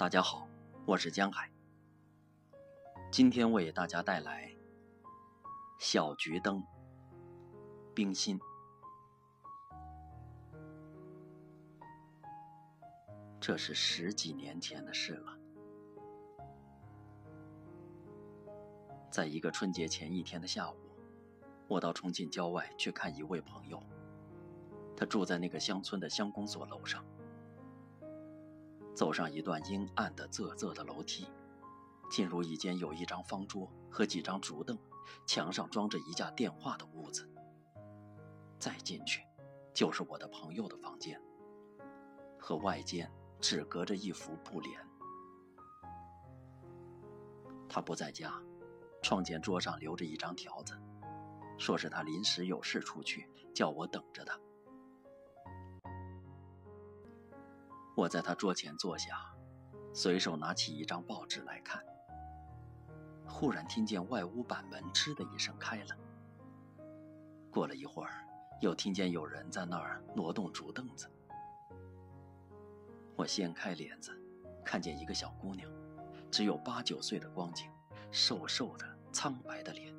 大家好，我是江海。今天为大家带来小桔灯冰心。这是十几年前的事了。在一个春节前一天的下午，我到重庆郊外去看一位朋友，他住在那个乡村的乡公所楼上。走上一段阴暗的、仄仄的楼梯，进入一间有一张方桌和几张竹凳，墙上装着一架电话的屋子。再进去，就是我的朋友的房间，和外间只隔着一幅布帘。他不在家，窗前桌上留着一张条子，说是他临时有事出去，叫我等着他。我在他桌前坐下，随手拿起一张报纸来看。忽然听见外屋板门“吱”的一声开了。过了一会儿，又听见有人在那儿挪动竹凳子。我掀开帘子，看见一个小姑娘，只有八九岁的光景，瘦瘦的、苍白的脸，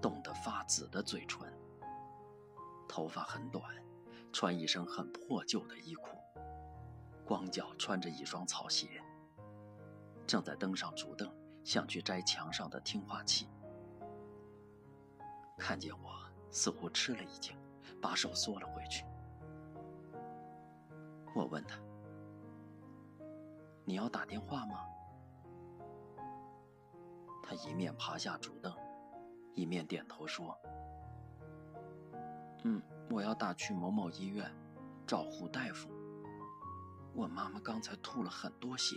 冻得发紫的嘴唇，头发很短，穿一身很破旧的衣裤。光脚穿着一双草鞋，正在登上竹凳，想去摘墙上的听话器。看见我，似乎吃了一惊，把手缩了回去。我问他：“你要打电话吗？”他一面爬下竹凳，一面点头说：“嗯，我要打去某某医院，找胡大夫。”我妈妈刚才吐了很多血。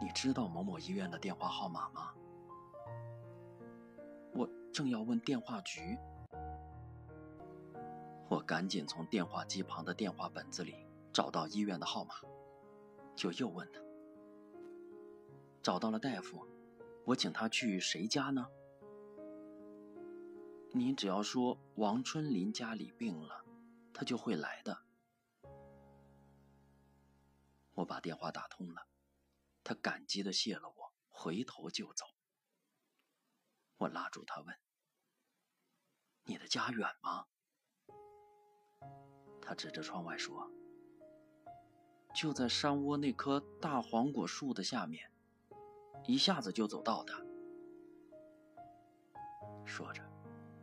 你知道某某医院的电话号码吗？我正要问电话局，我赶紧从电话机旁的电话本子里找到医院的号码，就又问他：找到了大夫，我请他去谁家呢？你只要说王春林家里病了。他就会来的。我把电话打通了，他感激的谢了我，回头就走。我拉住他问：“你的家远吗？”他指着窗外说：“就在山窝那棵大黄果树的下面，一下子就走到的。”说着，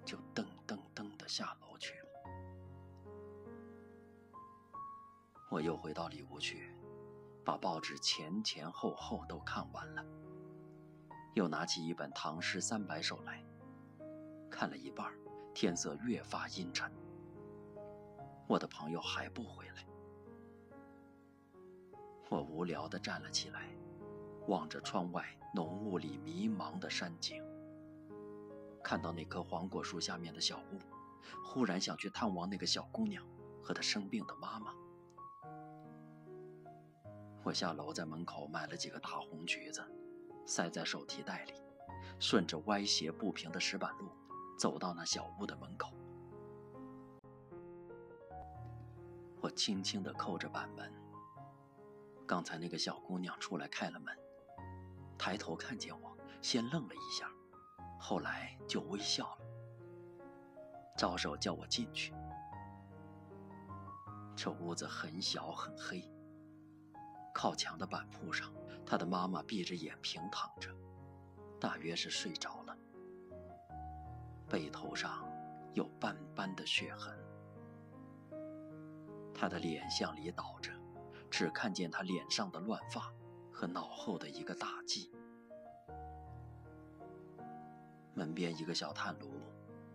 就噔噔噔的下楼我又回到里屋去，把报纸前前后后都看完了，又拿起一本《唐诗三百首》来看了一半，天色越发阴沉。我的朋友还不回来，我无聊地站了起来，望着窗外浓雾里迷茫的山景，看到那棵黄果树下面的小屋，忽然想去探望那个小姑娘和她生病的妈妈。我下楼，在门口买了几个大红橘子，塞在手提袋里，顺着歪斜不平的石板路，走到那小屋的门口。我轻轻地扣着板门。刚才那个小姑娘出来开了门，抬头看见我，先愣了一下，后来就微笑了，招手叫我进去。这屋子很小很黑。靠墙的板铺上，他的妈妈闭着眼平躺着，大约是睡着了。背头上有斑斑的血痕，他的脸向里倒着，只看见他脸上的乱发和脑后的一个大髻。门边一个小炭炉，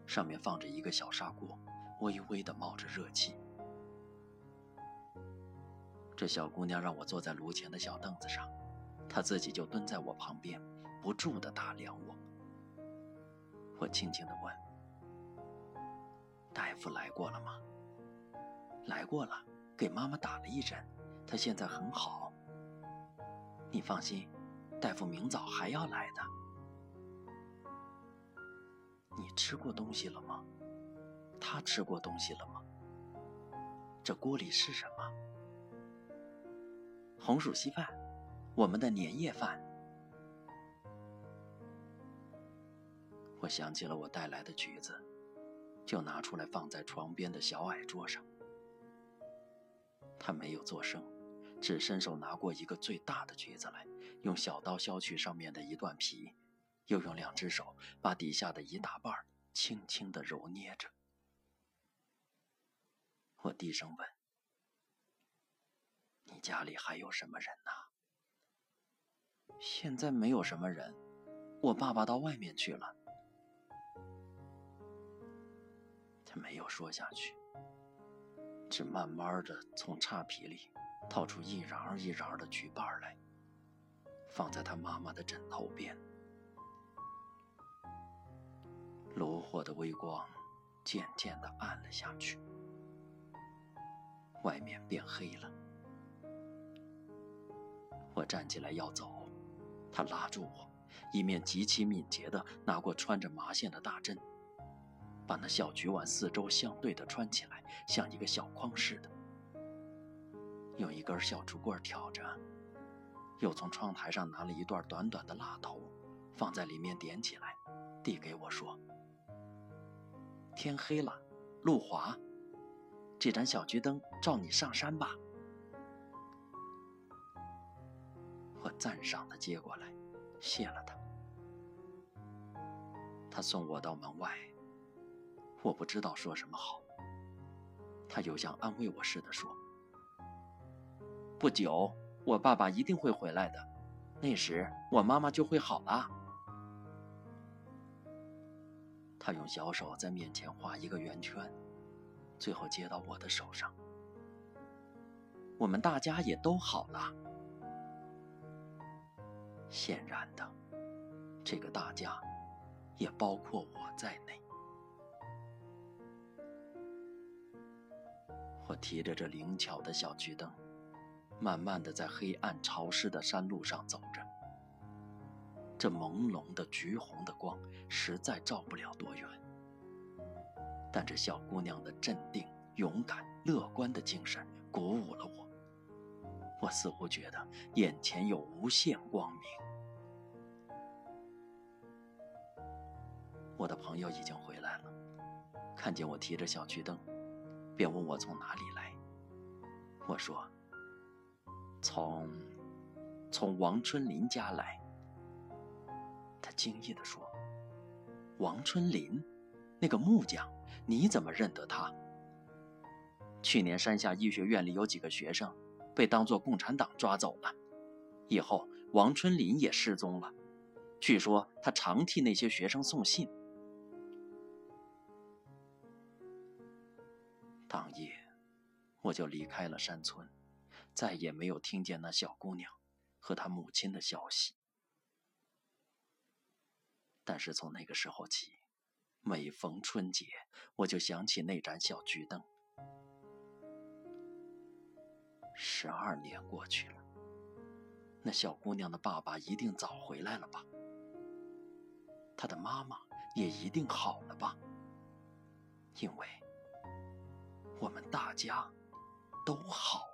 上面放着一个小砂锅，微微的冒着热气。这小姑娘让我坐在炉前的小凳子上，她自己就蹲在我旁边，不住地打量我。我轻轻地问：“大夫来过了吗？”“来过了，给妈妈打了一针，她现在很好。”“你放心，大夫明早还要来的。”“你吃过东西了吗？他吃过东西了吗？这锅里是什么？”红薯稀饭，我们的年夜饭。我想起了我带来的橘子，就拿出来放在床边的小矮桌上。他没有作声，只伸手拿过一个最大的橘子来，用小刀削去上面的一段皮，又用两只手把底下的一大半轻轻地揉捏着。我低声问：“你家里还有什么人呐？”现在没有什么人，我爸爸到外面去了。他没有说下去。只慢慢的从叉皮里掏出一瓤一瓤的橘瓣来，放在他妈妈的枕头边。炉火的微光渐渐的暗了下去，外面变黑了。我站起来要走，他拉住我，一面极其敏捷的拿过穿着麻线的大针。把那小菊碗四周相对的穿起来，像一个小筐似的，用一根小竹棍挑着，又从窗台上拿了一段短短的蜡头，放在里面点起来，递给我说：“天黑了，路滑，这盏小桔灯照你上山吧。”我赞赏的接过来，谢了他。他送我到门外。我不知道说什么好。他又像安慰我似的说：“不久，我爸爸一定会回来的，那时我妈妈就会好了。”他用小手在面前画一个圆圈，最后接到我的手上。我们大家也都好了。显然的，这个大家也包括我在内。我提着这灵巧的小桔灯，慢慢的在黑暗潮湿的山路上走着。这朦胧的橘红的光实在照不了多远，但这小姑娘的镇定、勇敢、乐观的精神鼓舞了我。我似乎觉得眼前有无限光明。我的朋友已经回来了，看见我提着小桔灯。便问我从哪里来，我说：“从从王春林家来。”他惊异地说：“王春林，那个木匠，你怎么认得他？去年山下医学院里有几个学生被当作共产党抓走了，以后王春林也失踪了。据说他常替那些学生送信。”当夜，我就离开了山村，再也没有听见那小姑娘和她母亲的消息。但是从那个时候起，每逢春节，我就想起那盏小桔灯。十二年过去了，那小姑娘的爸爸一定早回来了吧？她的妈妈也一定好了吧？因为。我们大家都好。